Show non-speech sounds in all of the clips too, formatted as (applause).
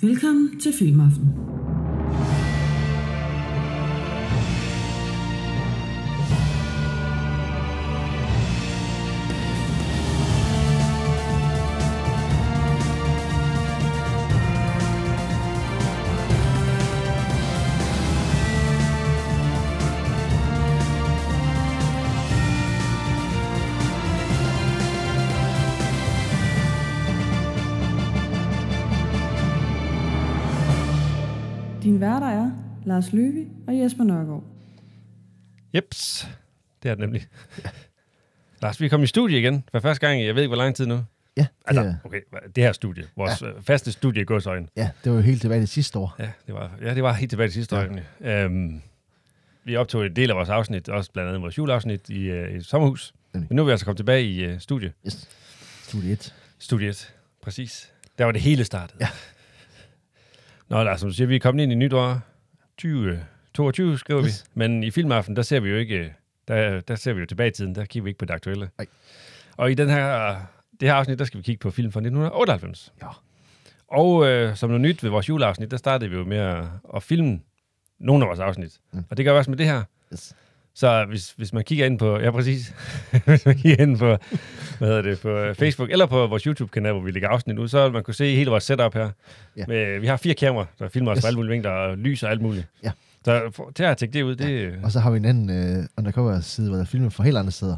Velkommen til Filmaften. Din værter er Lars Løvi og Jesper Nørgaard. Jeps, det er det nemlig. (laughs) Lars, vi er kommet i studie igen for første gang i, jeg ved ikke, hvor lang tid nu. Ja, det, Altså, er, okay, det her studie, vores ja. faste studie i godsøjne. ja, det var jo helt tilbage til sidste år. Ja, det var, ja, det var helt tilbage til sidste Ja. år. Øhm, vi optog en del af vores afsnit, også blandt andet vores juleafsnit i, uh, i sommerhus. Nemlig. Men nu er vi altså kommet tilbage i uh, studie. Yes. Studie 1. Studiet, præcis. Der var det hele startet. Ja. Nå, Lars, som du siger, vi er kommet ind i nytår 2022, skriver Yes. vi. Men i filmaften, der ser vi jo ikke, der, der ser vi jo tilbage i tiden, der kigger vi ikke på det aktuelle. Nej. Og i den her, det her afsnit, der skal vi kigge på film fra 1998. Ja. Og øh, som noget nyt ved vores juleafsnit, der startede vi jo med at, at filme nogle af vores afsnit. Mm. Mm. Og det gør vi også med det her. Yes. Så hvis, hvis man kigger ind på, ja præcis, (laughs) hvis man kigger ind på, hvad hedder det, på øh, Facebook eller på vores YouTube-kanal, hvor vi lægger afsnit ud, så vil man kunne se hele vores setup her. Ja. Med, vi har fire kameraer, der filmer os Yes. på alle mulige vinkler og lys og alt muligt. Ja. Så til at tjekke det ud, det, Og så har vi en anden uh, undercover-side, hvor der er filmet fra helt andre steder.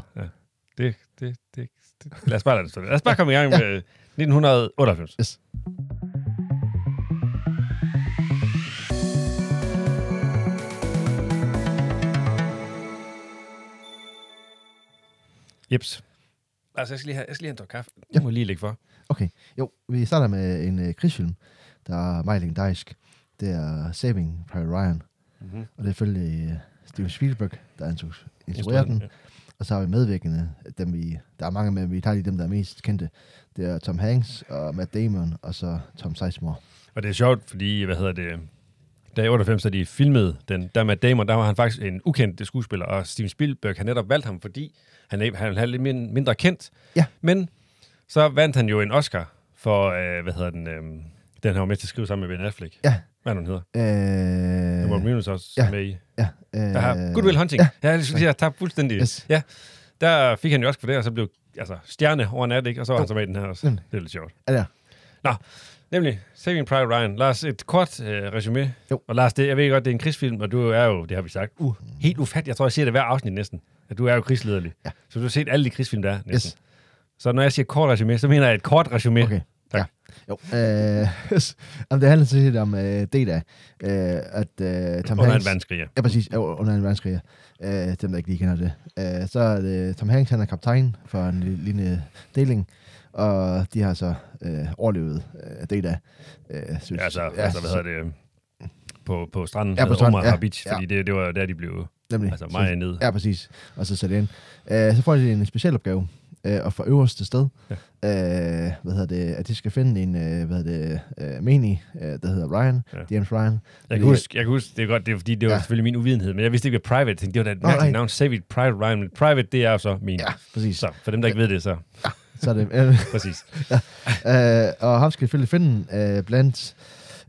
det, det, det, det, lad os bare lade det stå. Lad os bare komme i gang med 1998. Yes. Jeps. Altså, jeg skal lige have, jeg skal lige have en tår kaffe. Ja. Jeg må lige lægge for. Okay, jo, vi starter med en uh, krigsfilm, der er meget legendarisk. Det er Saving Private Ryan, Mm-hmm. og det er selvfølgelig uh, Steven Spielberg, der instru- instruerer den. Ja. Og så har vi medvirkende, dem vi, der er mange med, vi tager lige dem, der er mest kendte. Det er Tom Hanks og Matt Damon, og så Tom Sizemore. Og det er sjovt, fordi, hvad hedder det, da i 98, da de filmede den, der med Damon, der var han faktisk en ukendt skuespiller, og Steven Spielberg har netop valgt ham, fordi han er, han er lidt min- mindre kendt. Ja. Men så vandt han jo en Oscar for, øh, hvad hedder den, øh, den her var med til at skrive sammen med Ben Affleck. Ja. Hvad den hedder? Øh, Øh, Robert Williams også ja. med i. ja, øh, Der har Good Will Hunting. Ja. Ja, jeg jeg tabte fuldstændig. Yes. Ja, der fik han jo også for det, og så blev altså, stjerne over nat, ikke? Og så var han så med i den her også. Mm. Det er lidt sjovt. Er der? Nemlig Saving Private Ryan. Lars, et kort øh, resume. Jo. Og Lars, det, jeg ved godt, det er en krigsfilm, og du er jo, det har vi sagt, uh, helt ufatteligt. Jeg tror, jeg siger det hver afsnit næsten, at du er jo krigslederlig. Ja. Så du har set alle de krigsfilm, der er næsten. Yes. Så når jeg siger kort resume, så mener jeg et kort resume. Okay. Tak. Ja. Jo. Øh, jamen, det handler sådan set om øh, D-Dag, øh, at øh, Tom Under en Hanks... verdenskrig, ja. Ja, præcis. Ja, under en verdenskrig. ja. Øh, dem, der ikke lige kender det. Øh, så er det Tom Hanks, han er kaptajn for en li- lille deling, og de har så øh, overlevet øh, D-Dag. Øh, synes, Ja, altså, altså, hvad hedder det, på, på stranden, Ja, på ja, stranden, Omaha ja, Beach, ja. fordi det, det var der, de blev Nemlig. altså, meget ned. Ja, præcis. Og så sætte ind. Øh, så får de en specialopgave, øh, og fra øverste sted, Ja. øh, hvad hedder det, at de skal finde en, øh, hvad hedder det, øh, menig, øh, der hedder Ryan, Ja. James Ryan. Jeg kan, Fordi- huske, jeg kan huske, det er godt, det er, fordi det var Ja. ja. selvfølgelig min uvidenhed, men jeg vidste ikke, hvad private, tænkte, det var da et mærkeligt navn, Save It Private Ryan, men private, det er jo så min. Ja, præcis. Så for dem, der ikke ved det, så Så er det, øh, (laughs) præcis. øh, og ham skal selvfølgelig finde øh, blandt,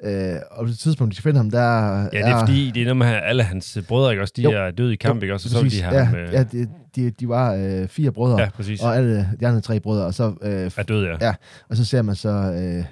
øh, og på det tidspunkt, de skal finde ham, der Ja, det er fordi, det er noget med alle hans brødre, ikke også? De Jo. er døde i kamp, Jo, ikke også? Og så præcis. de have ja, ham, øh, ja, de, de, de var øh, fire brødre, ja, præcis. og alle de andre tre brødre, og så, øh, Er døde, ja. Ja. og så ser man så, øh,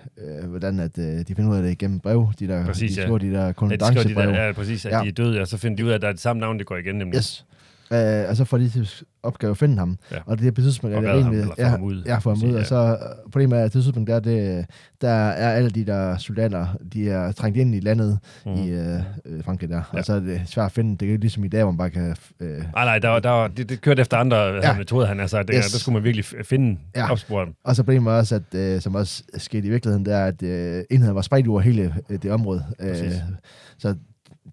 øh, hvordan at, øh, de finder ud af det gennem brev, de der, Præcis, de ja. skriver de der Ja, de skriver de der, ja, præcis, at Ja. ja. de er døde, og så finder de ud af, at der er det samme navn, det går igen, nemlig. Yes. Øh, og så får de til opgave at finde ham. Ja. Og det er på tidspunkt, er det redde ham, ja, ham ud. Ja, få ham ud. ja. Og så øh, problemet er, at det tidspunkt, der, er det, der er alle de der soldater, de er trængt ind i landet mm. i øh, øh, Frankrig der. Ja. Og så er det svært at finde. Det er ikke ligesom i dag, hvor man bare kan... Øh, Nej, nej, der, var- der, var- det, det kørte efter andre Ja. ja. metoder, han har sagt. Det, Yes. Der skulle man virkelig finde, Ja. ja. opspore dem. og så problemet også, at, øh, som også skete i virkeligheden, det er, at øh, enheden var spredt over hele øh, det område. Øh, Præcis. så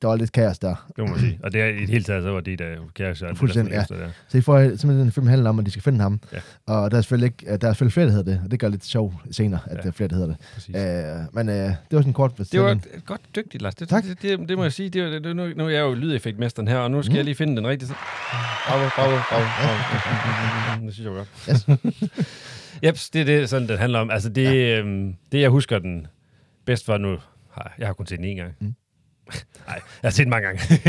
der var lidt kaos der. Det må man sige. Og det er i det hele taget, så var det der kæreste. og det, der Fuldstændig, efter, der. Så I får simpelthen en film handler om, at de skal finde ham. Ja. Og der er selvfølgelig, ikke, der er selvfølgelig flere, der hedder det. Og det gør lidt sjovt senere, at Ja. der er flere, der hedder det. Præcis. Øh, men øh, det var sådan en kort Det var et- godt dygtigt, Lars. Det, Tak. det, det, det må jeg sige. Det, var- det, nu, nu er jeg jo lydeffektmesteren her, og nu skal mm. jeg lige finde den rigtige. Bravo, bravo, bravo, bravo. (laughs) Det synes jeg var godt. Yes. (laughs) Jeps, det er det, sådan, det handler om. Altså, det, øhm, det jeg husker den bedst for nu, har, jeg har kun set den en gang. Mm. Nej, jeg har set mange gange. Jeg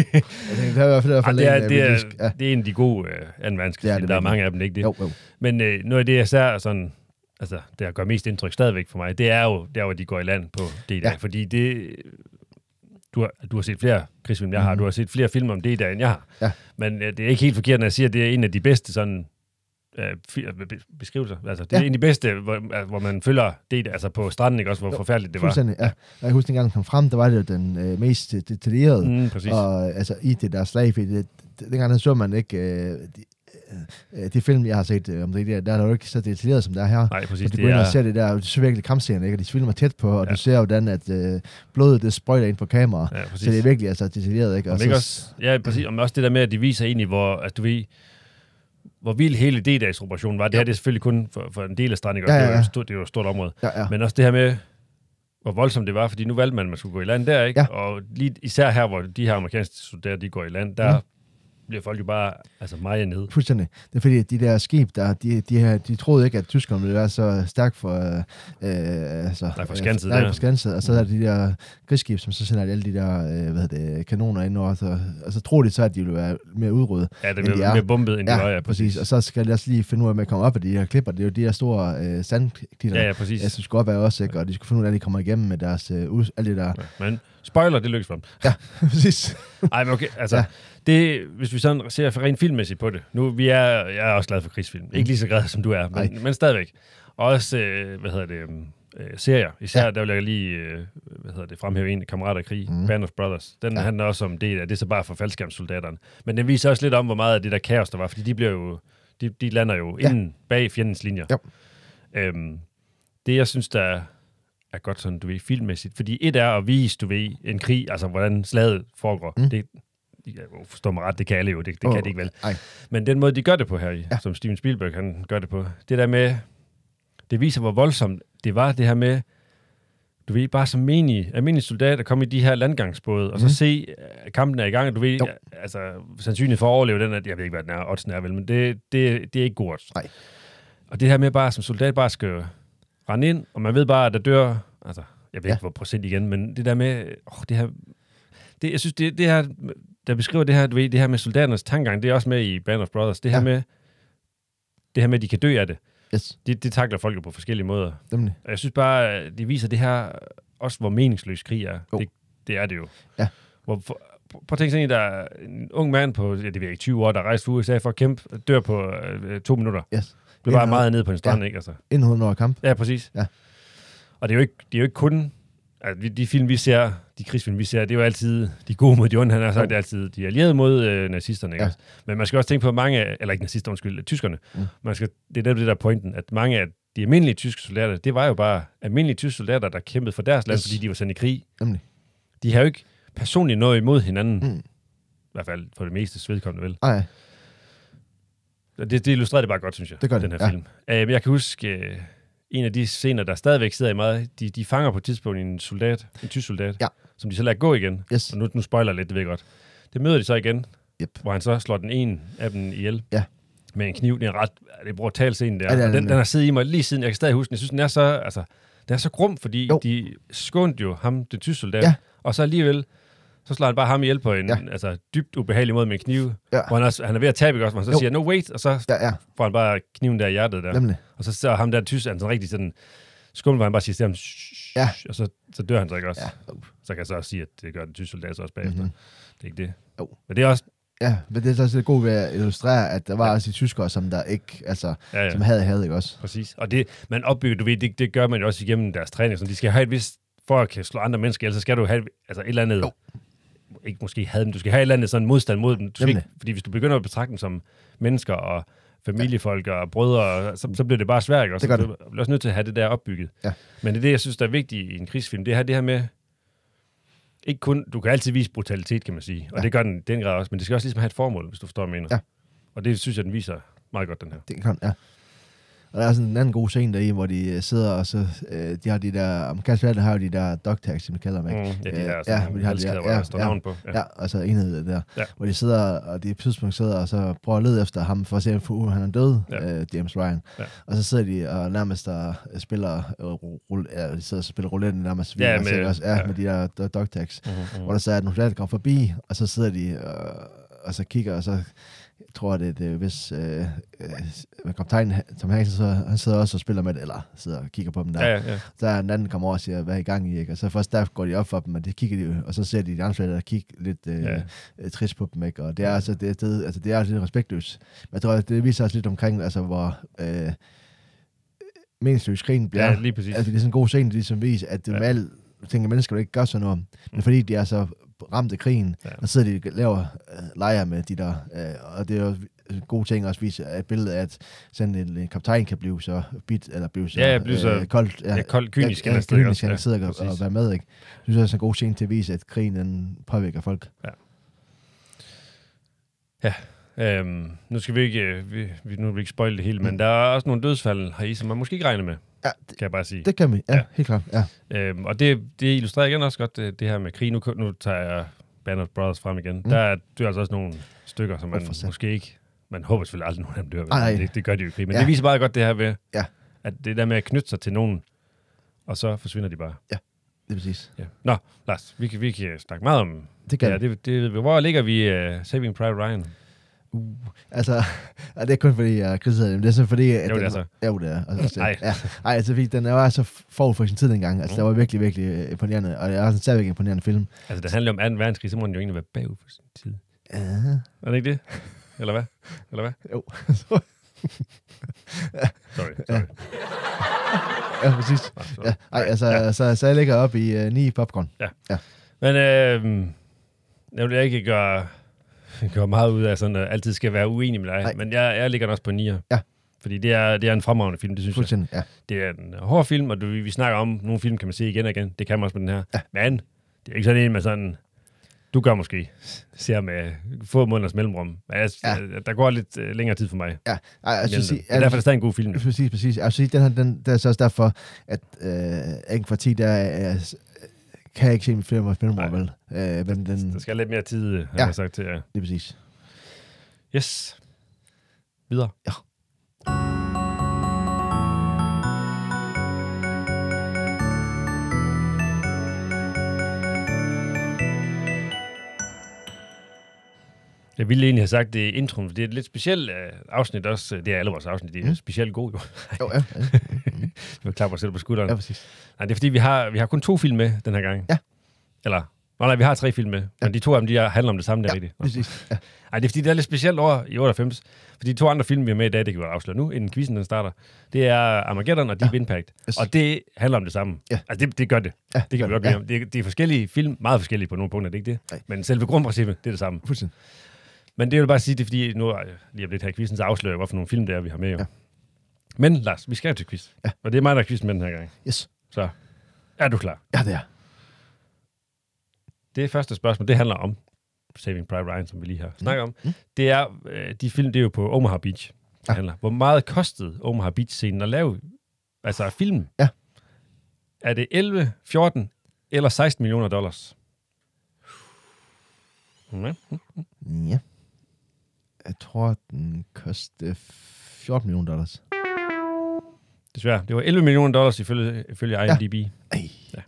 tænker, det er i hvert fald, i hvert Ej, fald det, er, en, det, er, politisk- ja. det er en af de gode øh, anden verdenskrig. Det er det Der er mange af dem, ikke det? Jo, jo. Men øh, noget af det, jeg ser sådan, altså, det der gør mest indtryk stadigvæk for mig, det er jo der, hvor de går i land på det Ja. ja. Fordi det, du har, du har set flere krigsfilm, jeg har. Mhm. Du har set flere film om det der, end jeg har. Ja. Men øh, det er ikke helt forkert, når jeg siger, at det er en af de bedste sådan, beskrivelser. Altså, det Ja. er en af de bedste, hvor, altså, hvor man følger det altså på stranden, ikke også, hvor Jo, forfærdeligt det var. Fuldstændig, ja. Og Jeg husker, dengang den kom frem, der var det jo den øh, mest detaljerede. Mm, præcis. Og altså i det der slag, fordi det, det, dengang der så man ikke øh, de, øh, de film, jeg har set øh, om det der, der er jo ikke så detaljeret, som der er her. Nej, præcis. Så de Det går ind og er, ser det der, du ser virkelig kampscenen, ikke? Og de filmer tæt på, og Ja. du ser hvordan, at øh, blodet det sprøjter ind på kamera. ja, præcis. Så det er virkelig altså detaljeret, ikke? Om så, ikke også, ja, præcis. Om også det der med, at de viser egentlig, hvor, at du ved, hvor vild hele D-dags-operationen var. Det her det er selvfølgelig kun for, for en del af stranden? Ja, også? ja, Det, er ja. et stort, det er jo et stort område. ja, ja. Men også det her med, hvor voldsomt det var, fordi nu valgte man, at man skulle gå i land der, ikke? Ja. Og lige, især her, hvor de her amerikanske soldater, de går i land, der Ja. mm. Bliver folk jo bare altså meget ned. Fuldstændig. Det er fordi, at de der skib, der, de, de, her, de troede ikke, at tyskerne ville være så stærk for... Øh, altså, Nej, for skanset Øh, nej, der. for skanset. Og så er der de der krigsskib, som så sender alle de der øh, hvad det, kanoner ind over. Så, og så tror de så, at de vil være mere udryddet. Ja, det End de er er. mere bombet, end de var, Ja, præcis. Og så skal de også lige finde ud af at komme op af de her klipper. Det er jo de her store øh, sandklitter, Ja, ja, præcis. ja, som skal op af også, ikke? og de skal finde ud af, at de kommer igennem med deres... Øh, alt det der. Ja, Men spoiler, det lykkes for dem. (laughs) præcis. Ej, men okay, altså, Ja. ja. det, hvis vi sådan ser for rent filmmæssigt på det, nu vi er, jeg er også glad for krigsfilm. Ikke lige så glad, som du er, men, men stadigvæk. Og også, øh, hvad hedder det, øh, serier. Især, Ja. ja. der vil jeg lige, øh, hvad hedder det, fremhæve en, Kammerater i krig, mm. Band of Brothers. Den Ja. ja. handler også om det, det er så bare for faldskærmssoldaterne. Men den viser også lidt om, hvor meget af det der kaos, der var, fordi de bliver jo, de, de lander jo Ja. ja. inden bag fjendens linjer. Ja. Øhm, det, jeg synes, der er godt sådan, du ved, filmmæssigt. Fordi et er at vise, du ved, en krig, altså hvordan slaget foregår. Mm. Mm. Det, jeg forstår mig ret, det kan alle jo, det, det Åh, kan de ikke vel. Ej. Men den måde, de gør det på her, Ja. som Steven Spielberg han gør det på, det der med, det viser, hvor voldsomt det var, det her med, du ved, bare som menig, almindelig soldat at komme i de her landgangsbåde, og så Mhm. se, at kampen er i gang, og du ved, Jo. altså, sandsynligt for at overleve den, at jeg ved ikke, hvad den er, oddsen er vel, men det, det, det er ikke god odds. Nej. Og det her med bare som soldat bare skal rende ind, og man ved bare, at der dør, altså, jeg ved Ja. ikke, hvor procent igen, men det der med, åh, det her, det, jeg synes, det, det her, der beskriver det her, du ved, det her med soldaternes tankegang, det er også med i Band of Brothers, det her Ja. med, det her med, at de kan dø af det, Yes, det, det takler folk jo på forskellige måder. nemlig. Og jeg synes bare, at de viser det her, også hvor meningsløs krig er. Jo. Det, det er det jo. Ja. Hvor, for, prøv at tænke sig ind, der er en ung mand på, ja, det ved jeg ikke, 20 år, der rejser fra USA for at kæmpe, dør på øh, to minutter. Yes. Bare Inden- meget nede på en strand, Ja. ikke? Altså. Inden hun når kamp. Ja, præcis. Ja. Og det er jo ikke, det er jo ikke kun... Altså, de film, vi ser, de krigsfilm, vi ser, det er jo altid de gode mod de onde. Han har sagt, det er altid de allierede mod øh, nazisterne. Ikke? Ja. Men man skal også tænke på, mange, eller ikke nazister, undskyld, tyskerne. Mm. Man skal, det er det der er pointen, at mange af de almindelige tyske soldater, det var jo bare almindelige tyske soldater, der kæmpede for deres land, Yes. fordi de var sendt i krig. Nemlig. De har jo ikke personligt noget imod hinanden. Mm. I hvert fald for det meste svedkommende, vel? Ej, Og Det, det illustrerer det bare godt, synes jeg, Det gør den her ja. film. Uh, jeg kan huske uh, en af de scener, der stadigvæk sidder i mig. De, de fanger på et tidspunkt en soldat, en tysk soldat, Ja. som de så lader gå igen. yes. Og nu, nu spoiler lidt, det ved jeg godt. Det møder de så igen, Yep. hvor han så slår den ene af dem ihjel. Ja. Med en kniv. Det er en ret det er brutal scene der. Ja, er og den, den, har siddet i mig lige siden. Jeg kan stadig huske den. Jeg synes, den er så, altså, den er så grum, fordi jo. de skånte jo ham, den tyske soldat. Ja. Og så alligevel, så slår han bare ham ihjel på en Ja. altså, dybt ubehagelig måde med en kniv. Ja. Hvor han, også, han er ved at tabe, også? Hvor han så Jo. siger, no wait, og så Ja, ja, får han bare kniven der i hjertet der. nemlig. Og så ser ham der tysk, han sådan rigtig sådan skummel, hvor han bare siger til ham, Ja. og så, så dør han så ikke også. Ja. Så kan jeg så også sige, at det gør den tyske soldat så også bagefter. Mhm. Det er ikke det. Jo. Men det er også, Ja, men det er så også gode ved at illustrere, at der var også de tyskere, som der ikke, altså, ja, ja. som havde havde, ikke også? Præcis. Og det, man opbygger, du ved, det, det gør man jo også igennem deres træning. Så de skal have et vist, for at kan slå andre mennesker så skal du have altså et eller andet, Jo. Ikke måske have dem, du skal have et eller andet sådan modstand mod dem. Du skal ikke, fordi hvis du begynder at betragte dem som mennesker og familiefolk og brødre, og så, så bliver det bare svært, ikke? også? Det gør Så Du bliver også nødt til at have det der opbygget. Ja. Men det er det, jeg synes, der er vigtigt i en krigsfilm. Det her, det her med, ikke kun, du kan altid vise brutalitet, kan man sige. Og Ja. det gør den den grad også, men det skal også ligesom have et formål, hvis du forstår, hvad jeg mener. Ja. Og det synes jeg, den viser meget godt, den her. Det kan, ja. Og der er sådan en anden god scene deri, hvor de øh, sidder, og så, øh, de har de der, amerikanske soldater har jo de der dog tags, som de kalder dem, ikke? Mm, ja, de Øh, der, ja, ja, hvor de har de de der- der, ja, der ja. navn på. Ja, altså enhed der, Ja. ja. hvor de sidder, og de på tidspunkt sidder, og så prøver at lede efter ham, for at se, om han er død, Ja. ja. øh, James Ryan. Ja. Og så sidder de og nærmest der spiller, øh, rull, ja, de sidder og spiller roulette nærmest, Ja, ja, med- også, ja, ja. ja. med de der dog- dog tags. Mm-hmm. Mm. Hvor der så er nogle soldater, der kommer forbi, og så sidder de øh, og så kigger, og så tror det er hvis øh, øh, kaptajnen Tom Hanks, så, han sidder også og spiller med det, eller sidder og kigger på dem der. Ja, ja. Så er en anden kommer over og siger, hvad er I gang i, ikke? Og så først der går de op for dem, og det kigger de og så ser de de andre der kigger lidt øh, Ja. ja. trist på dem, ikke? Og det er altså, det, det, altså, det er altså lidt respektløst. Men jeg tror, det viser også lidt omkring, altså, hvor øh, meningsløs krigen bliver. Ja, lige præcis. Altså, det er sådan en god scene, det som viser, at det Ja. med alle tænker, mennesker der ikke gør sådan noget. Men fordi de er så ramt af krigen, Ja. ja. og sidder de og laver øh, lejre med de der, øh, og det er jo en god ting også vise et billede af, at sådan en, kaptajn kan blive så bit, eller blive så, Ja, ja, blive så- øh, koldt. Ja, kold, kynisk. Ja, ja, kynisk, han Ja, kan sidde og, og være med, ikke? Jeg synes det er en god scene til at vise, at krigen den påvirker folk. Øhm, nu skal vi ikke, øh, vi, nu vil vi ikke spoil det hele, men der er også nogle dødsfald her i, som man måske ikke regner med, Ja, kan jeg bare sige. Det kan vi, ja, Ja. ja. helt klart. Ja. Øhm, og det, det illustrerer igen også godt det, det her med krig. Nu, nu tager jeg Band of Brothers frem igen. Mm. Der er, der er altså også nogle stykker, som man satan. måske ikke... Man håber selvfølgelig aldrig, nogen af dem dør. Ej. Det, det gør de jo i krig. Men Ja. det viser bare godt det her ved, Ja. at det der med at knytte sig til nogen, og så forsvinder de bare. Det er præcis. Ja. Nå, Lars, vi kan, vi kan snakke meget om... Det kan Ja, det, det, hvor ligger vi uh, Saving Private Ryan? Uh, altså, ja, (laughs) det er kun fordi, jeg kritiserer dem. Det er så fordi, at Jo, det er så. Jo, det er. Altså, Ej. Ja. Ej, altså, fordi den var så forud for sin tid dengang. Altså, Mm. det var virkelig, virkelig øh, imponerende. Og det er også en stadigvæk imponerende film. Altså, det handler om 2. verdenskrig, så må den jo egentlig være bagud for sin tid. Ja. Er det ikke det? Eller hvad? Eller hvad? Jo. (laughs) Sorry, sorry. ja, præcis. Nå, sorry. Ja, ej, altså, ja. Så, så jeg ligger op i uh, 9 popcorn. Men øh, jeg vil ikke gøre, gøre meget ud af sådan, at jeg altid skal være uenig med dig. Nej. Men jeg, jeg ligger også på 9'er. Ja. Fordi det er, det er en fremragende film, det synes jeg. Ja. Det er en hård film, og du, vi snakker om, nogle film kan man se igen og igen. Det kan man også med den her. Ja. Men det er ikke sådan en med sådan... Du gør måske, ser med få måneders mellemrum. Jeg, ja. Ja. Der går lidt uh, længere tid for mig. Ja, ej, jeg synes, det er derfor, det er stadig en god film. Præcis, præcis. Jeg sige, den her, den, det er så også derfor, at øh, for 10, der er, øh, kan jeg ikke se min film og Nej. vel. Øh, men den, Der skal lidt mere tid, har Ja. jeg sagt til jer. det er præcis. Yes. Videre. Ja. Jeg ville egentlig have sagt det i introen, for det er et lidt specielt uh, afsnit også. Det er alle vores afsnit, de er mm. Mm. specielt gode jo. Jo, ja, ja, (laughs) Jeg vil klappe mig selv på skulderen. ja, Ja. præcis. Nej, det er fordi, vi har, vi har kun to film med den her gang. Ja. Eller, nå, nej, vi har tre film med, ja. men de to af dem, de er- handler om det samme, det er Ja, rigtigt. Nå. præcis. Ja. Ej, det er fordi, det er lidt specielt over i 98. Fordi de to andre film, vi har med i dag, det kan vi afsløre nu, inden quizzen den starter, det er Armageddon og Deep ja. Impact. Yes. Og det handler om det samme. Ja. Altså, det, det gør det. Ja, Det kan vi godt ja. blive om. Det, er- det er forskellige film, meget forskellige på nogle punkter, det er ikke det? Nej. Men selve grundprincippet, det er det samme. Fuldstændig. Men det vil bare sige, det er fordi, nu er lige om lidt her i quizzen, så afslører jeg, hvorfor nogle film det er, vi har med. Jo. Ja. Men Lars, vi skal jo til quiz. Ja. Og det er mig, der er quizzen med den her gang. Yes. Så er du klar? Ja, det er. Det første spørgsmål, det handler om Saving Private Ryan, som vi lige har snakket om. Mm. Det er, øh, de film, det er jo på Omaha Beach, Ja. handler. Hvor meget kostede Omaha Beach-scenen at lave, altså film? Ja. Er det 11, 14 eller 16 millioner dollars? Mm. Ja. Jeg tror, den kostede 14 millioner dollars. Desværre. Det var 11 millioner dollars ifølge, ifølge IMDb. Ja. Ej. Ja.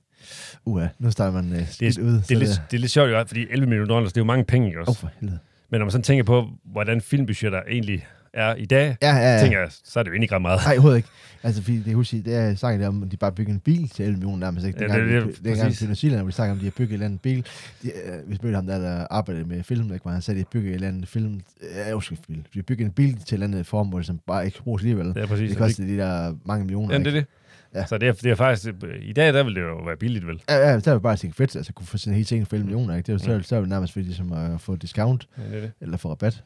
Uha, nu starter man uh, Det, skidt ud. det, er lidt, det er lidt sjovt, jo, fordi 11 millioner dollars, det er jo mange penge, også? oh, for helvede. Men når man sådan tænker på, hvordan filmbudgetter egentlig er i dag, Ja, ja, ja. tænker jeg, så er det jo egentlig ikke ret meget. Nej, overhovedet ikke. Altså, fordi det, husker, det er sagt om, at de bare bygger en bil til 11 millioner nærmest. Ikke? Ja, Dengang, det er de- det, dengang i New Zealand, hvor vi snakker om, at de har bygget en eller anden bil. De, øh, vi spurgte ham der, der arbejdede med film, ikke? hvor han sagde, at de har bygget en eller anden film. Øh, undskyld, bil. De har bygget en bil til en eller anden formål, som bare ikke bruges alligevel. Det er præcis. Det koster de der mange millioner. Jamen, det er det. Ja. Ja. Så det er, det er faktisk, i dag der vil det jo være billigt, vel? Ja, ja, der er jo bare tænkt fedt, altså kunne få en helt ting for 11 millioner, ikke? Det er jo så, Mm. så er det nærmest fordi, som at få discount, Ja, det det. eller få rabat.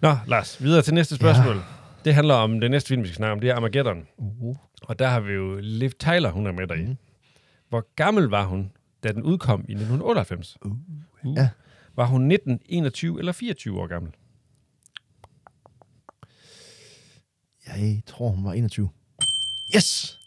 Nå, Lars, videre til næste spørgsmål. Ja. Det handler om det næste film, vi skal snakke om, det er Armageddon. Uh. Og der har vi jo Liv Tyler, hun er med deri. Mm. Mhm. Hvor gammel var hun, da den udkom i 1998? Uh. Uh. Ja. Var hun 19, 21 eller 24 år gammel? Jeg tror, hun var 21. Yes!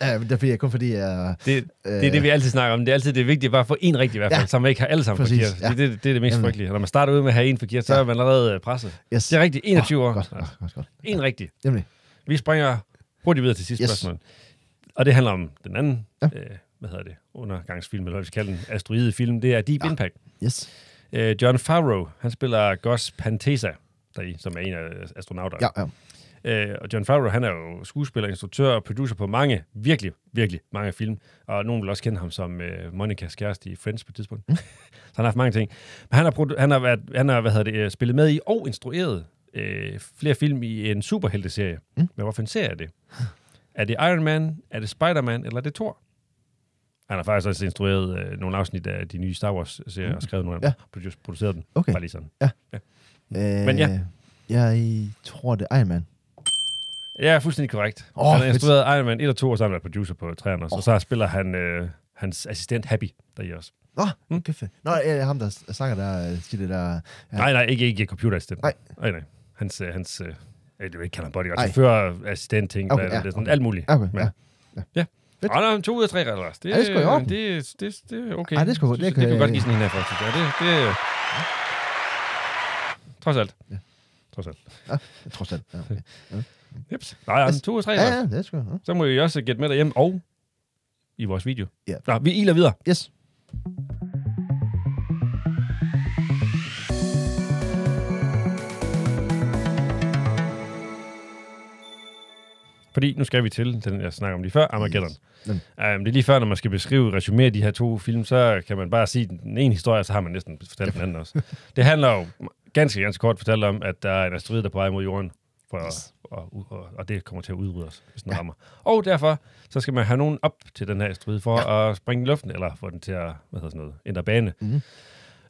Ja, men det er kun fordi, jeg... Det, det er det, vi altid snakker om. Det er altid det vigtige, bare at få en rigtig i hvert fald, Ja. så man ikke har alle sammen Præcis, forkert. ja. Det, det, det er det mest Jamen. frygtelige. Når man starter ud med at have en forkert, så Ja. er man allerede øh, presset. Yes. Det er rigtigt. 21 år. Godt, godt, godt, godt. En rigtig. Nemlig. Vi springer hurtigt videre til sidste Yes. spørgsmål. Og det handler om den anden, Ja. øh, hvad hedder det, undergangsfilm, eller hvad vi skal kalde den, asteroidefilm. Det er Deep Ja. Impact. Yes. Øh, John Favreau, han spiller Gus Pantesa deri, som er en af astronauter. Ja, ja. Øh, og John Favreau, han er jo skuespiller, instruktør og producer på mange, virkelig, virkelig mange film. Og nogen vil også kende ham som øh, Monikas kæreste i Friends på et tidspunkt. Mm. (laughs) så han har haft mange ting. Men han har, han har, været, han har hvad hedder det, øh, spillet med i og instrueret øh, flere film i en superhelteserie. Mm. Men hvorfor en serie er det? Er det Iron Man, er det Spider-Man, eller er det Thor? Han har faktisk også instrueret øh, nogle afsnit af de nye Star Wars-serier og skrevet nogle af dem. Ja. Produce, produceret dem. Okay. Bare lige sådan. Øh, Men ja. Jeg tror, det er Iron Man. Ja, fuldstændig korrekt. Oh, han har fedt. instrueret Iron Man 1 og 2, og så har han været producer på 3'erne også. Oh. Og så spiller han øh, hans assistent Happy deri også. Nå, Mm. mm. kæft. Nå, ja, ham, der snakker der, øh, siger det der... Ja. Nej, nej, ikke, ikke computerassistent. Nej. nej, nej. Hans, øh, hans øh, jeg vil ikke kalde ham bodyguard, Nej. chauffør, assistent ting, Okay, okay, ja, det er sådan okay. alt muligt. Okay, Men- ja. Ja. Fedt. Der er to ud af tre regler. Det, Ja, det er sgu i orden. Det, det, det, er okay. Ej, det er sgu- det det kan jeg- godt give sådan en her, faktisk. Ja, det, det, Trods alt. Ja. Trods alt. Jeg tror selv. Ja, okay. Jeps. Nej, ja, to af tre ja, ja, det er sgu. Ja. Så må I også gætte med derhjemme og i vores video. Ja. Nå, vi iler videre. Yes. Fordi nu skal vi til den, jeg snakker om lige før, Armageddon. Yes. Um, det er lige før, når man skal beskrive, resumere de her to film, så kan man bare sige den ene historie, så har man næsten fortalt den anden også. (laughs) Det handler jo ganske, ganske kort fortalt om, at der er en asteroide, der er på vej mod jorden, for, Yes. og, og, og, det kommer til at udrydde os, hvis den ja. rammer. Og derfor, så skal man have nogen op til den her asteroide for ja. at springe i luften, eller få den til at, hvad hedder sådan noget, ændre bane. Mhm.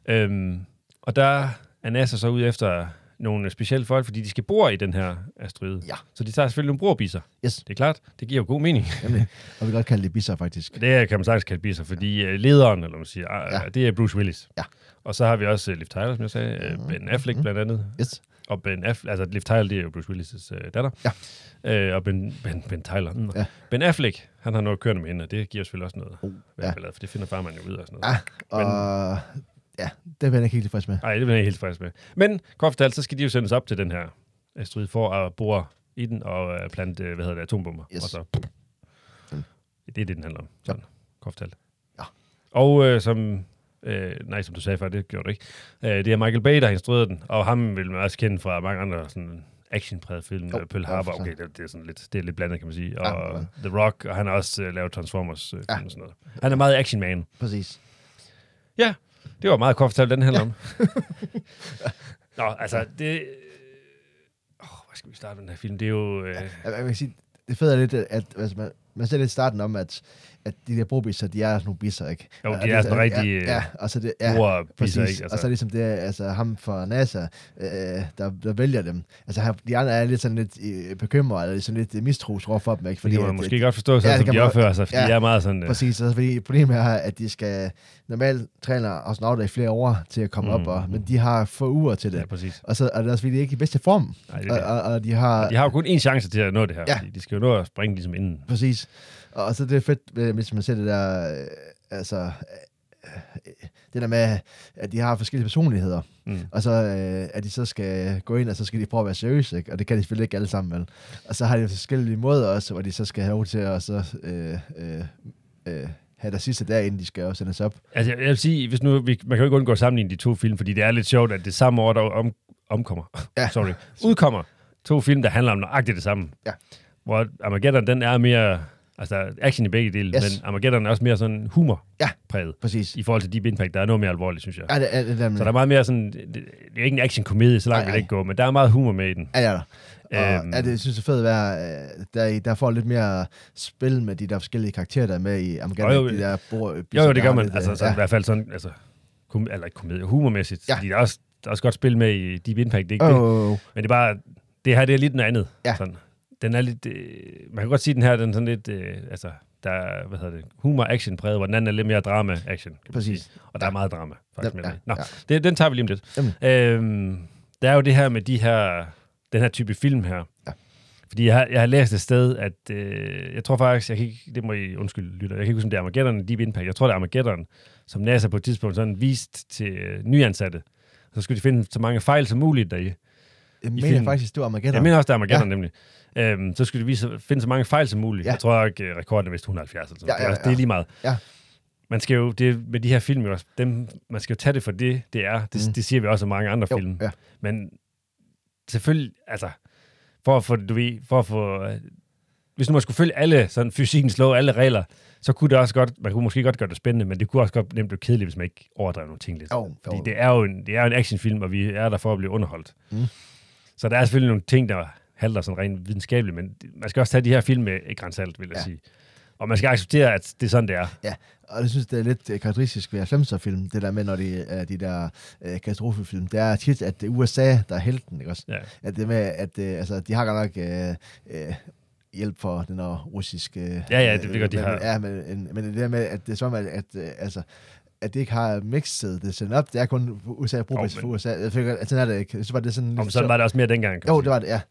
Øhm, og der er NASA så ude efter nogle specielle folk, fordi de skal bore i den her asteroide. Ja. Så de tager selvfølgelig nogle borbiser. Yes. Det er klart, det giver jo god mening. Nemlig. Og vi kan godt kalde det bisser, faktisk. Det kan man sagtens kalde biser, fordi øh, lederen, eller man siger, Ja. ja. det er Bruce Willis. Ja. Og så har vi også uh, Liv Tyler, som jeg sagde, Mhm. Ben Affleck Mhm. blandt andet. Yes. Og Ben Affleck, altså Liv Tyler, det er jo Bruce Willis' uh, datter. Ja. Uh, og Ben, ben, ben Tyler. Mm. Ja. Ben Affleck, han har noget kørende med hende, og det giver selvfølgelig også noget. Oh, Ja. ja. For det finder farmand jo ud af sådan noget. Ja, og ja, det er jeg ikke helt tilfreds med. Nej, det bliver jeg helt tilfreds med. Men kort fortalt, så skal de jo sendes op til den her asteroide for at bore i den og uh, plante, øh, hvad hedder det, atombomber. Yes. Og så, Mm. det er det, den handler om. Sådan, kort fortalt. Ja. Og øh, som, øh, nej, som du sagde før, det gjorde du ikke. Øh, det er Michael Bay, der har instrueret den, og ham vil man også kende fra mange andre sådan actionpræget film. Jo, Pearl ja, Harbor, okay, det, det, er sådan lidt, det er lidt blandet, kan man sige. Ja, Og ja. The Rock, og han har også øh, lavet Transformers film Ja. og sådan noget. Han er meget action man. Præcis. Ja, det var meget kort fortalt, den handler om. (laughs) Nå, altså, det... Oh, hvad skal vi starte med den her film? Det er jo... Øh, Ja, Man kan sige, det fede er lidt, at altså, man, man ser lidt i starten om, at, at de der brobisser, de er sådan nogle bisser, ikke? Jo, Og de er sådan ja, rigtige, Ja, og så det, ja, ja, præcis. ikke? Altså. Og så ligesom det, altså ham fra NASA, øh, der, der vælger dem. Altså de andre er lidt sådan lidt øh, bekymrede, eller sådan lidt mistros overfor dem, ikke? fordi det kan man at- måske godt forstå, sådan, Ja, som de opfører sig, fordi ja, de er meget sådan... Øh, Præcis, altså, fordi problemet er, at de skal normalt træne astronauter i flere år til at komme Mm. op, og, men de har få uger til det. ja, præcis. Og så er det også, fordi de er ikke i bedste form. Nej, det Og, er det. og, og de har... De har jo kun én chance til at nå det her, Ja. fordi de skal jo nå at springe ligesom inden. Præcis. Og, så det er fedt, øh, hvis man ser det der, øh, altså, øh, det der med, at de har forskellige personligheder, Mm. og så øh, at de så skal gå ind, og så skal de prøve at være seriøse, ikke? og det kan de selvfølgelig ikke alle sammen, vel? Og så har de forskellige måder også, hvor de så skal have lov til at så, øh, øh, øh, have der sidste dag, inden de skal også sendes op. Altså, jeg jeg vil sige, hvis nu, vi, man kan jo ikke undgå at sammenligne de to film, fordi det er lidt sjovt, at det samme år, der om, omkommer, Ja. (laughs) sorry, udkommer to film, der handler om nøjagtigt det samme. Ja. Hvor Armageddon, den er mere, altså der er action i begge dele, Yes. men Armageddon er også mere sådan humor Ja. præget. Præcis. I forhold til Deep Impact, der er noget mere alvorligt, synes jeg. Ja, det, er, det, er, Så der er meget mere sådan, det, det er ikke en action-komedie, så langt vil det ikke gå, men der er meget humor med i den. Ja, er der. Og Øhm. ja, det synes jeg er fedt at være, øh, der, der får lidt mere spil med de der forskellige karakterer, der er med i Armageddon. Jo, jo. de der bor, Jo, jo, det gør man. Altså, så ja. i hvert fald sådan, altså, kom, eller komedie, humormæssigt. Ja. Ja. Fordi der er, også, der er også godt spil med i Deep Impact, det er ikke Oh, det. oh, oh. Men det er bare, det her det er lidt noget andet. Ja. Sådan. Den er lidt, øh, man kan godt sige, den her den er sådan lidt, øh, altså, der er, hvad hedder det, humor-action præget, hvor den anden er lidt mere drama-action. Præcis. sige. Og der er meget drama, faktisk. Ja, med ja. Nå, ja. det, den tager vi lige om lidt. Jamen. Øhm, der er jo det her med de her, den her type film her, Ja. Fordi jeg har, jeg har læst et sted, at øh, jeg tror faktisk, jeg kan ikke, det må I undskylde, lytter, jeg kan ikke huske, om det er Armageddon Deep Impact. Jeg tror, det er Armageddon, som NASA på et tidspunkt sådan vist til øh, nyansatte. Så skulle de finde så mange fejl som muligt deri. Jeg mener filmen. faktisk, det var Armageddon. Jeg mener også, det er Armageddon ja. nemlig. Øhm, så skulle de vise, finde så mange fejl som muligt. Ja. Ja. Jeg tror ikke, øh, rekorden er vist 170 eller sådan Ja, noget. ja, Det, er, ja. det er lige meget. Ja. Man skal jo, det, med de her film, også, dem, man skal jo tage det for det, det er. Det, Mm. det siger vi også om mange andre Jo, film. ja. Men selvfølgelig, altså, for at få, du ved, for at få, øh, hvis nu man skulle følge alle sådan fysikkens lov, alle regler, så kunne det også godt, man kunne måske godt gøre det spændende, men det kunne også godt nemt blive kedeligt, hvis man ikke overdrev nogle ting lidt. Jo, Fordi jo. det er jo en, det er jo en actionfilm, og vi er der for at blive underholdt. Mm. Så der er selvfølgelig nogle ting, der halter sådan rent videnskabeligt, men det- man skal også tage de her film med et grænsalt, vil jeg Ja. sige. Og man skal acceptere, at det er sådan, det er. Ja, og jeg synes, det er lidt øh, karakteristisk ved 90'er-film, det der med, når de er de der øh, katastrofefilm, det er tit, at det er USA, der er helten, ikke også? Ja. At det med, at øh, altså, de har godt nok øh, øh, hjælp for den her russiske... Øh, Ja, ja, det er godt, de men, har. Ja, men, en- men det der med, at det er som, at, at øh, altså, at det ikke har mixet det sådan op, det er kun USA, brugpris Jo, for men- USA. Jeg føler, at sådan er det ikke. Så var det sådan Om sådan var det også mere dengang. kan Jo, det var det, ja.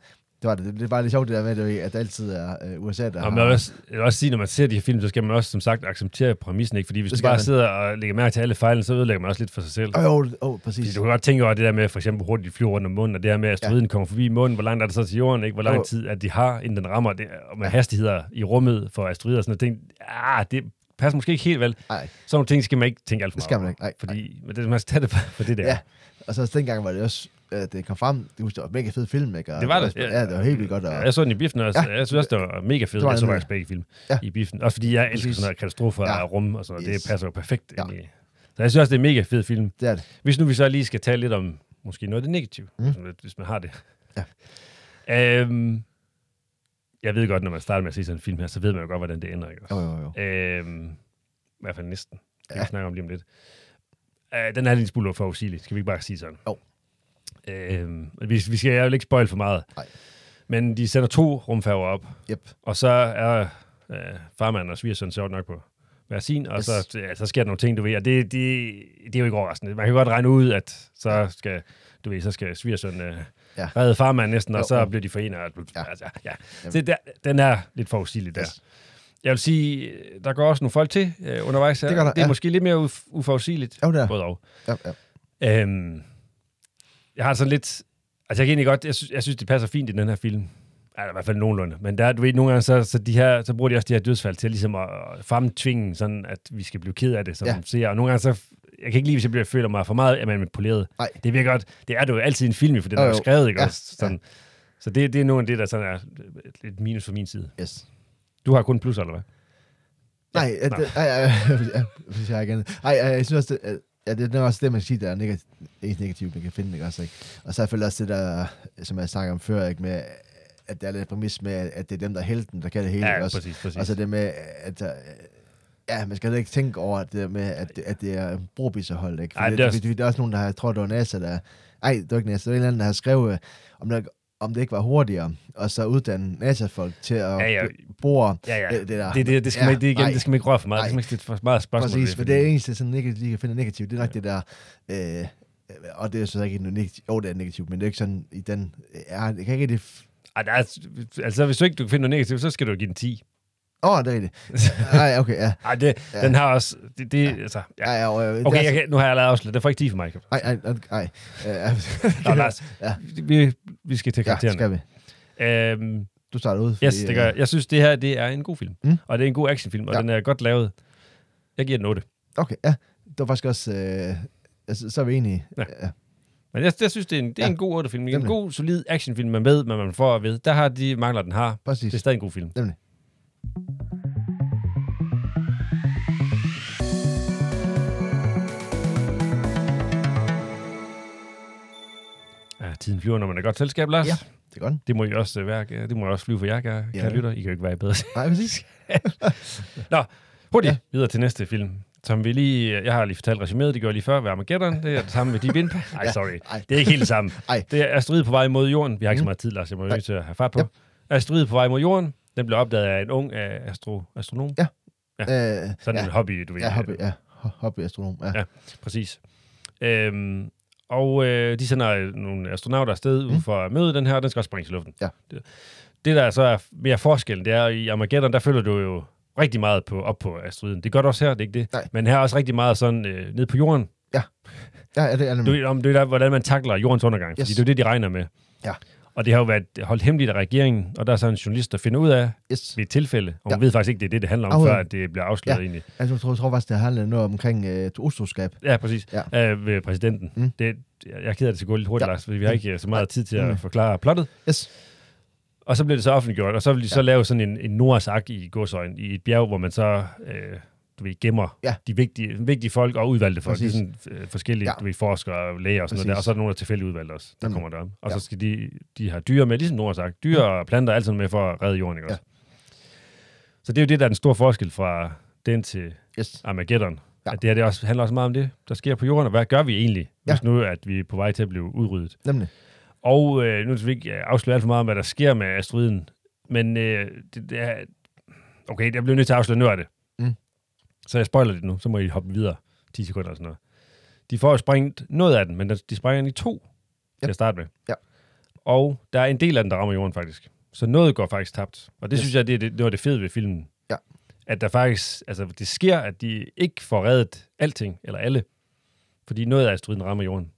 Det var det. Det, var lidt sjovt, det der med, at det altid er øh, USA, der Og man vil også, jeg vil også sige, når man ser de her film, så skal man også, som sagt, acceptere præmissen, ikke? Fordi hvis du bare man. sidder og lægger mærke til alle fejlene, så ødelægger man også lidt for sig selv. Jo, oh, Fordi præcis. du kan godt tænke over det der med, for eksempel, hurtigt de flyver rundt om munden, og det her med, at asteroiden ja. kommer forbi munden, hvor langt er det så til jorden, ikke? hvor lang tid at de har, inden den rammer, det, og med hastigheder i rummet for asteroider og sådan noget. Ah, det passer måske ikke helt vel. Nej, Sådan nogle ting skal man ikke tænke alt for det skal meget man ikke. Nej. Fordi men det, man skal tage det for, for det der. Ja. Og så dengang var det også, at det kom frem, det, det var en mega fed film, ikke? Og Det var det. Ja, det var helt vildt godt. Og, jeg så den i biffen også. Ja. Jeg synes også, det var mega fedt. Det var Jeg så faktisk begge film Ja. i biffen. Også fordi jeg elsker sådan noget katastrofer Ja. af rum og sådan. Yes. Det passer jo perfekt Ja. ind i. Så jeg synes også, det er en mega fed film. det er det. Hvis nu vi så lige skal tale lidt om måske noget af det negative, Mm. hvis man har det. Ja. Øhm, jeg ved godt, når man starter med at se sådan en film her, så ved man jo godt, hvordan det ender. Ikke? Jo, jo, jo. Øhm, I hvert fald næsten. Det kan Ja. vi snakke om lige om lidt. Øh, den er lidt smule forudsigelig. Skal vi ikke bare sige sådan? Jo. Øhm, vi, vi skal jo ikke spoil for meget. Nej. Men de sender to rumfærger op, Yep. og så er øh, farmand og svigersøn sjovt nok på hver sin, og Yes. så, ja, så sker der nogle ting, du ved, og det, det, det er jo ikke overraskende. Man kan godt regne ud, at så skal, du ved, så skal svigersøn øh, Ja. redde farmand næsten, og Jo, så jo. bliver de forenet. Ja. Altså, ja. Så der, den er lidt forudsigelig der. Yes. Jeg vil sige, der går også nogle folk til øh, undervejs her. Det der, det er ja. måske lidt mere uf- uforudsigeligt. Jo, det er. Både og. Ja, ja. Øhm, jeg har sådan lidt... Altså, jeg kan egentlig godt... Jeg synes, jeg synes, det passer fint i den her film. Altså, i hvert fald nogenlunde. Men der, du ved, nogle gange, så, så, de her, så bruger de også de her dødsfald til ligesom at fremtvinge, sådan at vi skal blive ked af det, som Ja. ja. ser. Og nogle gange, så... Jeg kan ikke lide, hvis jeg bliver, føler mig for meget manipuleret. Nej. Det virker godt. Det er det jo altid en film, for det er Jo, skrevet, ikke Ja, også? Sådan. Så det, det er nogle af det, der sådan er lidt minus fra min side. Yes. Du har kun plus, eller hvad? Nej, ja, Nå. det, nej, ja, (laughs) ja, hvis jeg igen. Nej, ja, jeg synes også, det, ja, det er også det, man kan sige, der er negativt, negativt man kan finde, ikke også, ikke? Og så er selvfølgelig også det der, som jeg snakker om før, ikke, med, at det er lidt præmis med, at det er dem, der er helten, der kan det hele, ikke Ja, også? præcis, præcis. Og så det med, at øh, ja, man skal da ikke tænke over det der med, at det, at det er brobiserhold, ikke? For Ej, det, det er det, også- det, det, er også nogen, der har, jeg tror, det var NASA, der... Ej, det var ikke NASA, det var en eller anden, der har skrevet, øh, om, der, om det ikke var hurtigere, og så uddanne NASA-folk til at Ja, ja. bore Ja, ja. det, det der. Det, det, det, skal Ja, man, det, igen, nej. det skal man ikke røre for meget. Nej. Det skal man ikke for meget spørgsmål. Præcis, ved, men det er eneste, sådan negativt, lige kan finde negativt, det er nok det der, øh, og det er så ikke noget negativt, jo, det er negativt, men det er ikke sådan i den, ja, jeg kan ikke det, Ej, altså, hvis du ikke du kan finde noget negativt, så skal du give den 10. åh, oh, det er rigtigt. (laughs) Nej, okay, ja. Ej, det, Ja. ja. den har også... Det, det, altså, ja. ja, ja og, øh, Okay, det jeg kan, nu har jeg allerede afsluttet. Det får ikke 10 for mig. Nej, nej, nej, nej. Øh, Nå, Lars, (laughs) Ja. vi, vi skal til ja, karaktererne. skal vi. Øhm, Du starter ud. yes, det gør jeg. Jeg synes, det her det er en god film. Mm. Og det er en god actionfilm, og Ja. den er godt lavet. Jeg giver den 8. Okay, ja. Det var faktisk også, øh, altså, så er vi enige. Ja. ja. Men jeg, jeg synes, det er en, det er Ja. en god 8-film. En god, solid actionfilm, man ved, hvad man får at vide. Der har de mangler, den har. Præcis. Det er stadig en god film. Nemlig. Ja, tiden flyver, når man er godt selskab, Lars. Ja. Det er godt. Det må I også øh, være. Det må I også flyve for jer, kære, Ja. lytter. I kan jo ikke være bedre. Nej, præcis. (laughs) Hurtigt Ja. videre til næste film. Som vi lige, jeg har lige fortalt resuméet, det gjorde jeg lige før, ved Armageddon. Det er det samme med Deep Impact. (laughs) Nej, sorry. Ej. Det er ikke helt det samme. Ej. Det er Astrid på vej mod jorden. Vi har ikke så Mm. meget tid, Lars. Jeg må nødt til at have fart på. Ja. Astrid på vej mod jorden. Den blev opdaget af en ung øh, astro, astronom. Ja. Ja. Øh, Sådan ja. en hobby, du ved. Ja, hobby, ja. Ho- Hobbyastronom, ja. Ja. Præcis. Øhm, og øh, de sender øh, nogle astronauter afsted mm. Mm. for at møde den her, og den skal også springes i luften. Ja. Det, det, der så er mere forskellen, det er, i Armageddon, der følger du jo rigtig meget på, op på asteroiden. Det gør du også her, det er ikke det. Nej. Men her er også rigtig meget sådan øh, ned på jorden. Ja, ja det er Du, nemlig. om det er der, hvordan man takler jordens undergang, fordi Yes. det er det, de regner med. Ja. Og det har jo været holdt hemmeligt af regeringen, og der er så en journalist, der finder ud af Yes. ved et tilfælde, og hun Ja. ved faktisk ikke, det er det, det handler om, Overhovedet. før at det bliver afsløret Ja. egentlig. Altså, jeg tror, jeg tror faktisk, det handler noget omkring øh, utroskab. Ja, præcis. Ja. Øh, ved præsidenten. Mm. Mm. Det, jeg jeg er ked af, at det skal gå lidt hurtigt, Ja. Lars, fordi vi har ikke øh, så meget tid til Mm. at forklare plottet. Yes. Og så bliver det så offentliggjort, og så vil de så Ja. lave sådan en, en Noahs ark i godsøjen, i et bjerg, hvor man så øh, du ved, gemmer Ja. de vigtige, vigtige folk og udvalgte folk. Præcis. Det er sådan øh, forskellige Ja. du ved, forskere og læger og sådan noget der, og så er der nogle af tilfældige udvalgte også, der Nemlig. kommer der. Og Ja. så skal de, de har dyr med, ligesom Noahs ark. Dyr og planter er altid med for at redde jorden, ikke Ja. også? Så det er jo det, der er den store forskel fra den til Yes. Armageddon. Ja. Ja. At det her det også, handler også meget om det, der sker på jorden, og hvad gør vi egentlig, Ja. hvis nu at vi er på vej til at blive udryddet. Nemlig. Og øh, nu skal vi ikke øh, afsløre alt for meget om, hvad der sker med asteroiden, men øh, det, det er... Okay, jeg bliver nødt til at afsløre noget af det. Så jeg spoiler det nu, så må I hoppe videre 10 sekunder og sådan noget. De får jo sprængt noget af den, men de sprænger den i to Ja. til at starte med. Ja. Og der er en del af den, der rammer jorden faktisk. Så noget går faktisk tabt. Og det Yes. synes jeg, det er det, det, var det fede ved filmen. Ja. At der faktisk, altså det sker, at de ikke får reddet alting, eller alle. Fordi noget af asteroiden rammer jorden.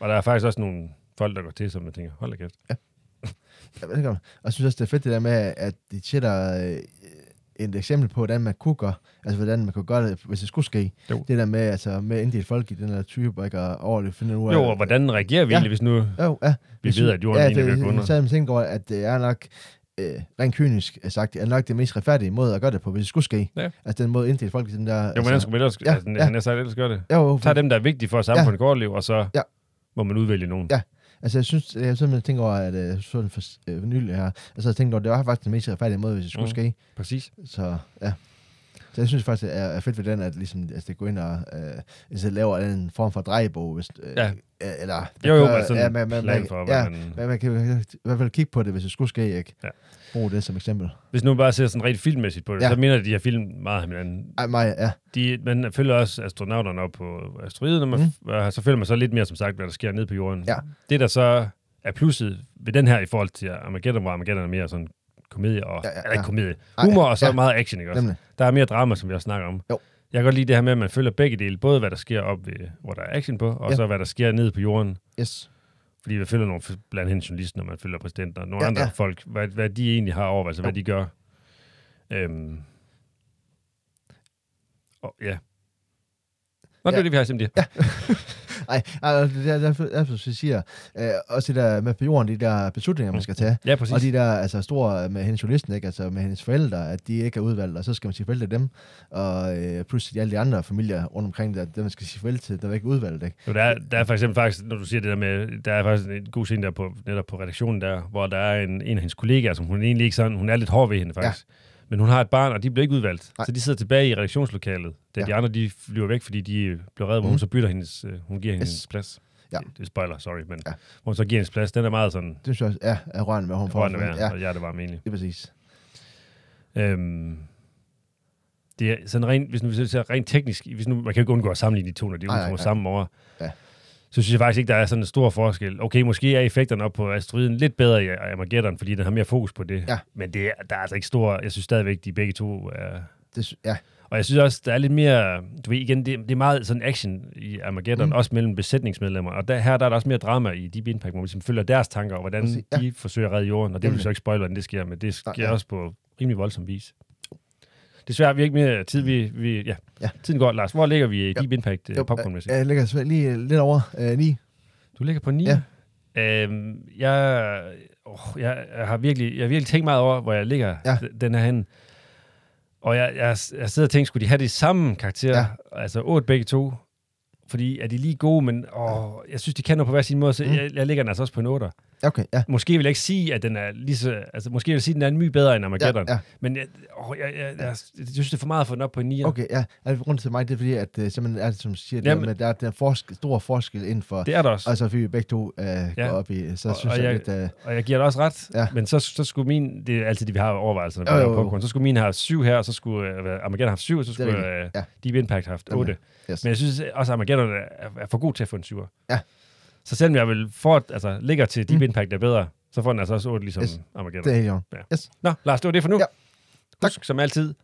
Og der er faktisk også nogle folk, der går til, som man tænker, hold da kæft. Jeg, ved ikke, om- og jeg synes også, det er fedt det der med, at de øh, et eksempel på, hvordan man kunne gøre, altså hvordan man kunne gøre det, hvis det skulle ske. Jo. Det der med, altså med inddelt folk i den der type, ikke, og overleve, finde ud af... Jo, og hvordan reagerer vi Ja. ja. egentlig, hvis nu Jo, ja. vi ved, at jorden ja, egentlig det- vil gå under? Havde man tænkt over, at det er nok, øh, rent kynisk sagt, det er nok det mest retfærdige måde at gøre det på, hvis det skulle ske. Ja. Altså den måde inddelt folk i den der... Jo, altså, hvordan skulle ellers, ja, ja, altså, ja. ja. han har sagt, ellers gør det? Jo, jo, Tag dem, der er vigtige for, at samfundet ja. går liv, og så Ja. ja. må man udvælge nogen. Ja. Altså, jeg synes, jeg simpelthen tænker over, at øh, så den for, øh, for nylig her, altså, jeg tænkte over, det var faktisk den mest retfærdige måde, hvis det skulle Mm. ske. Præcis. Så, ja. Så jeg synes faktisk, det er, fedt ved den, at ligesom, altså, det går ind og øh, altså, laver en form for drejebog, hvis, øh, Ja. eller... Jo, jo, gør- sådan ja, man, man, plan man, for, ja, man... man, man kan i hvert fald kigge på det, hvis det skulle ske, ikke? Ja. Brug det som eksempel. Hvis nu bare ser sådan rent filmmæssigt på det, Ja. ja. så minder de her film meget hinanden. Ej, mig, ja. De, man følger også astronauterne op på asteroiden, og man, mm. og så følger man så lidt mere, som sagt, hvad der sker nede på jorden. Ja. Det, der så er plusset ved den her i forhold til Armageddon, hvor Armageddon er mere sådan komedie, og, Ja, ja, ja, ja, eller ikke ja. komedie, Ej, humor, og så ja. meget action, ikke også? Nemlig. Der er mere drama, som vi også snakker om. Jo. Jeg kan godt lide det her med, at man følger begge dele, både hvad der sker op ved, hvor der er action på, og Ja. ja. så hvad der sker nede på jorden. Yes. Fordi vi følger nogle, blandt andet journalister, når man følger præsidenten, og nogle Ja, andre ja. folk, hvad, hvad de egentlig har over, altså hvad de gør. Øhm. Og, ja. Nå, det Ja. er det, vi har simpelthen. Ja. (laughs) Ej, altså, det er derfor, derfor så siger øh, også det der med på jorden, de der beslutninger, man skal tage. ja, præcis. Og de der altså, store med hendes journalisten, ikke? Altså med hendes forældre, at de ikke er udvalgt, og så skal man sige farvel til dem. Og øh, plus de alle de andre familier rundt omkring, der, dem man skal sige farvel til, der er ikke udvalgt. Ikke? Jo, der, er, der er for eksempel faktisk, når du siger det der med, der er faktisk en god scene der på, netop på redaktionen der, hvor der er en, en af hendes kollegaer, som hun egentlig ikke sådan, hun er lidt hård ved hende faktisk. Ja. Men hun har et barn, og de bliver ikke udvalgt. Nej. Så de sidder tilbage i redaktionslokalet, da Ja. de andre de flyver væk, fordi de bliver reddet, hvor Mhm. hun så bytter hendes, øh, hun giver hendes Yes. plads. Ja. Det, det er spoiler, sorry, men Ja. hvor hun så giver hendes plads, den er meget sådan, Det synes jeg også ja, er rørende, hvad hun får. være, Ja, og hjertet varme egentlig. det er præcis. Øhm, det er sådan rent, hvis nu vi ser rent teknisk, hvis nu, man kan jo ikke undgå at sammenligne de to, når de nej. sammen over, Ja. Så synes jeg faktisk ikke, der er sådan en stor forskel. Okay, måske er effekterne op på asteroiden lidt bedre i Armageddon, fordi den har mere fokus på det. Ja. Men det er, der er altså ikke stor, jeg synes stadigvæk, de begge to er... Det, ja, Og jeg synes også, der er lidt mere, du ved igen, det, det er meget sådan action i Armageddon, Mm. også mellem besætningsmedlemmer. Og der, her der er der også mere drama i Deep Impact, hvor vi ligesom følger deres tanker, og hvordan Præcis, ja. de forsøger at redde jorden. Og det vil så ikke spoil, hvordan det sker, men det sker Nej, ja. også på rimelig voldsom vis. Desværre, vi har ikke mere tid. Vi, vi, ja. Ja. Tiden går. Lars, hvor ligger vi i Deep Impact Jo, jo, popcornmæssigt? jeg ligger lige øh, lidt over øh, 9. Du ligger på 9. Ja. Øhm, jeg, åh, jeg, jeg, har virkelig, jeg har virkelig tænkt meget over, hvor jeg ligger Ja. den her hen. Og jeg, jeg, jeg sidder og tænker, skulle de have de samme karakterer? Ja. Altså 8 begge to. Fordi er de lige gode, men åh, jeg synes, de kan noget på hver sin måde, så Mm. mm. jeg, jeg ligger den altså også på en 8. Okay, ja. Måske vil jeg ikke sige, at den er lige så... Altså, måske vil jeg sige, at den er mye bedre end Armageddon. Ja, ja. Men jeg, åh, jeg, jeg, jeg, jeg, synes, det er for meget at få den op på en 9. Okay, ja. Altså, grunden til mig, det er fordi, at øh, simpelthen er det, som siger, det Jamen- der, med, der er den forskel, stor forskel inden for... Det er der også. Altså, fordi vi begge to øh, ja. går op i, så Og- synes og jeg, jeg- lidt... Øh, Og jeg giver dig også ret, Ja. men så, så skulle min, det er altid det, vi har overvejelser, når vi jo, jo. popcorn, så skulle min have syv her, og så skulle uh, Armageddon have syv, og så Det skulle uh, Ja. Deep Impact have haft Jamen, yes. Men jeg synes også, at Armageddon er, er for god til at få en syver. Ja. Så selvom jeg vil for, altså, ligger til Deep Mm. Impact er bedre, Så får den altså også 8, ligesom Yes. Armageddon. Det er orden. Ja. Yes. Nå, Lars, det var det for nu. Ja. Tak. Husk, som altid,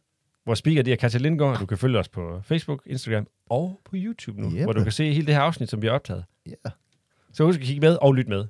vores speaker, det er Katja Lindgaard. Du kan følge os på Facebook, Instagram og på YouTube nu, Jeppe. hvor du kan se hele det her afsnit, som vi har optaget. Ja. Så husk at kigge med og lytte med.